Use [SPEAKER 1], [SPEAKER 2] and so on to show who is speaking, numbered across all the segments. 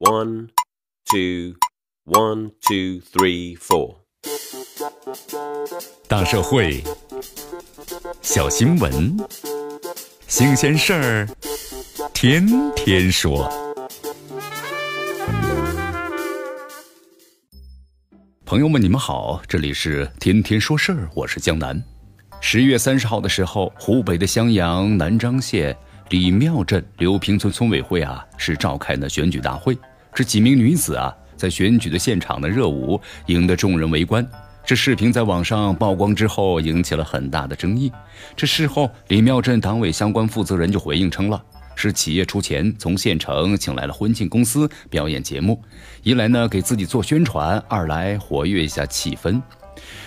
[SPEAKER 1] One, two, one, two, three, four.
[SPEAKER 2] 大社会，小新闻，新鲜事儿，天天说。朋友们，你们好，这里是天天说事儿，我是江南。十一月三十号的时候，湖北的襄阳南漳县李庙镇刘平村村委会啊，是召开了选举大会。这几名女子啊，在选举的现场的热舞，赢得众人围观。这视频在网上曝光之后，引起了很大的争议。这事后，李庙镇党委相关负责人就回应称了，是企业出钱从县城请来了婚庆公司表演节目，一来呢给自己做宣传，二来活跃一下气氛。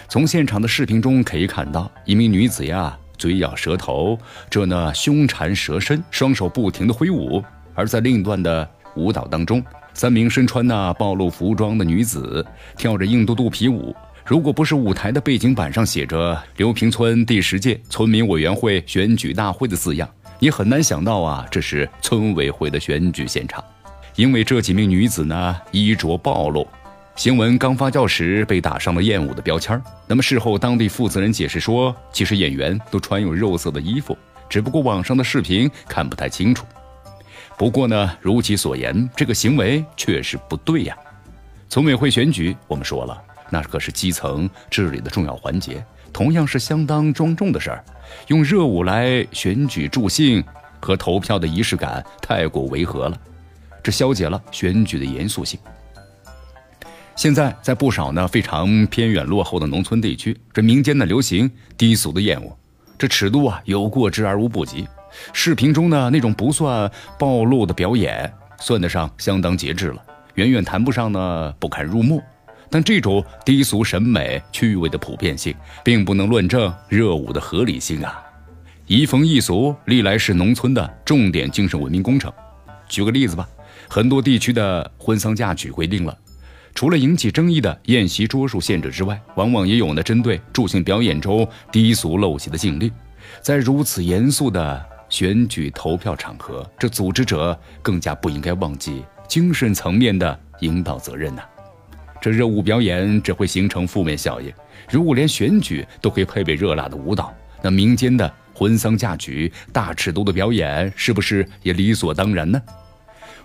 [SPEAKER 2] 从现场的视频中可以看到，一名女子呀，嘴咬舌头，这呢凶缠蛇身，双手不停地挥舞；而在另一段的舞蹈当中，三名身穿那暴露服装的女子跳着印度肚皮舞。如果不是舞台的背景板上写着“刘平村第十届村民委员会选举大会”的字样，你很难想到啊，这是村委会的选举现场。因为这几名女子呢衣着暴露，新闻刚发酵时被打上了艳舞的标签那么事后，当地负责人解释说，其实演员都穿有肉色的衣服，只不过网上的视频看不太清楚。不过呢，如其所言，这个行为确实不对呀。村委会选举，我们说了，那可是基层治理的重要环节，同样是相当庄重的事儿。用热舞来选举助兴和投票的仪式感太过违和了，这消解了选举的严肃性。现在在不少呢非常偏远落后的农村地区，这民间呢流行低俗的艳舞，这尺度啊有过之而无不及。视频中呢那种不算暴露的表演，算得上相当节制了，远远谈不上呢不堪入目。但这种低俗审美趣味的普遍性，并不能论证热舞的合理性啊！移风易俗历来是农村的重点精神文明工程。举个例子吧，很多地区的婚丧嫁娶规定了，除了引起争议的宴席桌数限制之外，往往也有呢针对助兴表演中低俗陋习的禁令。在如此严肃的选举投票场合，这组织者更加不应该忘记精神层面的引导责任呐。这热舞表演只会形成负面效应。如果连选举都可以配备热辣的舞蹈，那民间的婚丧嫁娶大尺度的表演是不是也理所当然呢？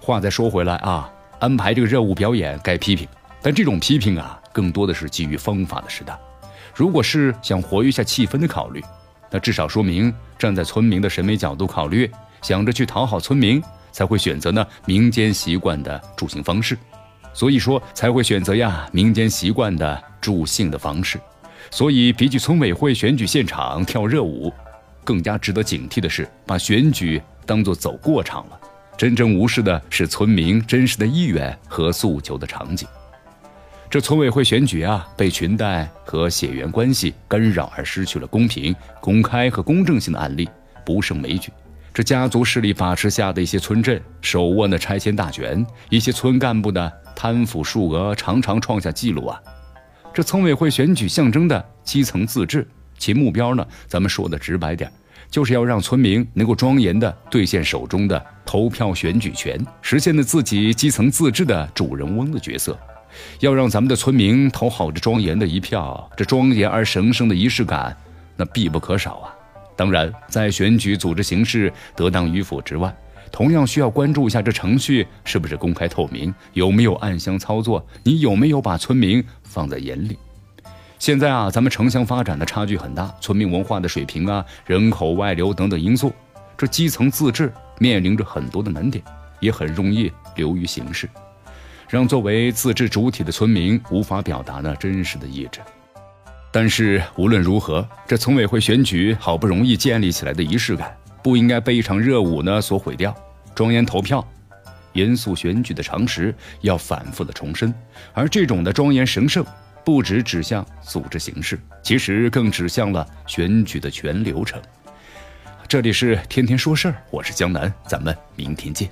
[SPEAKER 2] 话再说回来啊，安排这个热舞表演该批评，但这种批评啊，更多的是基于方法的适当。如果是想活跃一下气氛的考虑。那至少说明站在村民的审美角度考虑，想着去讨好村民，才会选择呢民间习惯的助兴方式。所以说才会选择呀民间习惯的助兴的方式。所以比起村委会选举现场跳热舞，更加值得警惕的是把选举当作走过场了，真正无视的是村民真实的意愿和诉求的场景。这村委会选举啊，被裙带和血缘关系干扰而失去了公平、公开和公正性的案例不胜枚举。这家族势力把持下的一些村镇手握的拆迁大权，一些村干部的贪腐数额常常创下纪录啊。这村委会选举象征的基层自治，其目标呢，咱们说的直白点，就是要让村民能够庄严地兑现手中的投票选举权，实现了自己基层自治的主人翁的角色。要让咱们的村民投好这庄严的一票，这庄严而神圣的仪式感，那必不可少啊！当然，在选举组织形式得当与否之外，同样需要关注一下这程序是不是公开透明，有没有暗箱操作，你有没有把村民放在眼里？现在啊，咱们城乡发展的差距很大，村民文化的水平啊，人口外流等等因素，这基层自治面临着很多的难点，也很容易流于形式。让作为自治主体的村民无法表达那真实的意志，但是无论如何，这村委会选举好不容易建立起来的仪式感，不应该被一场热舞呢所毁掉。庄严投票、严肃选举的常识要反复的重申，而这种的庄严神圣，不只指向组织形式，其实更指向了选举的全流程。这里是天天说事儿，我是江南，咱们明天见。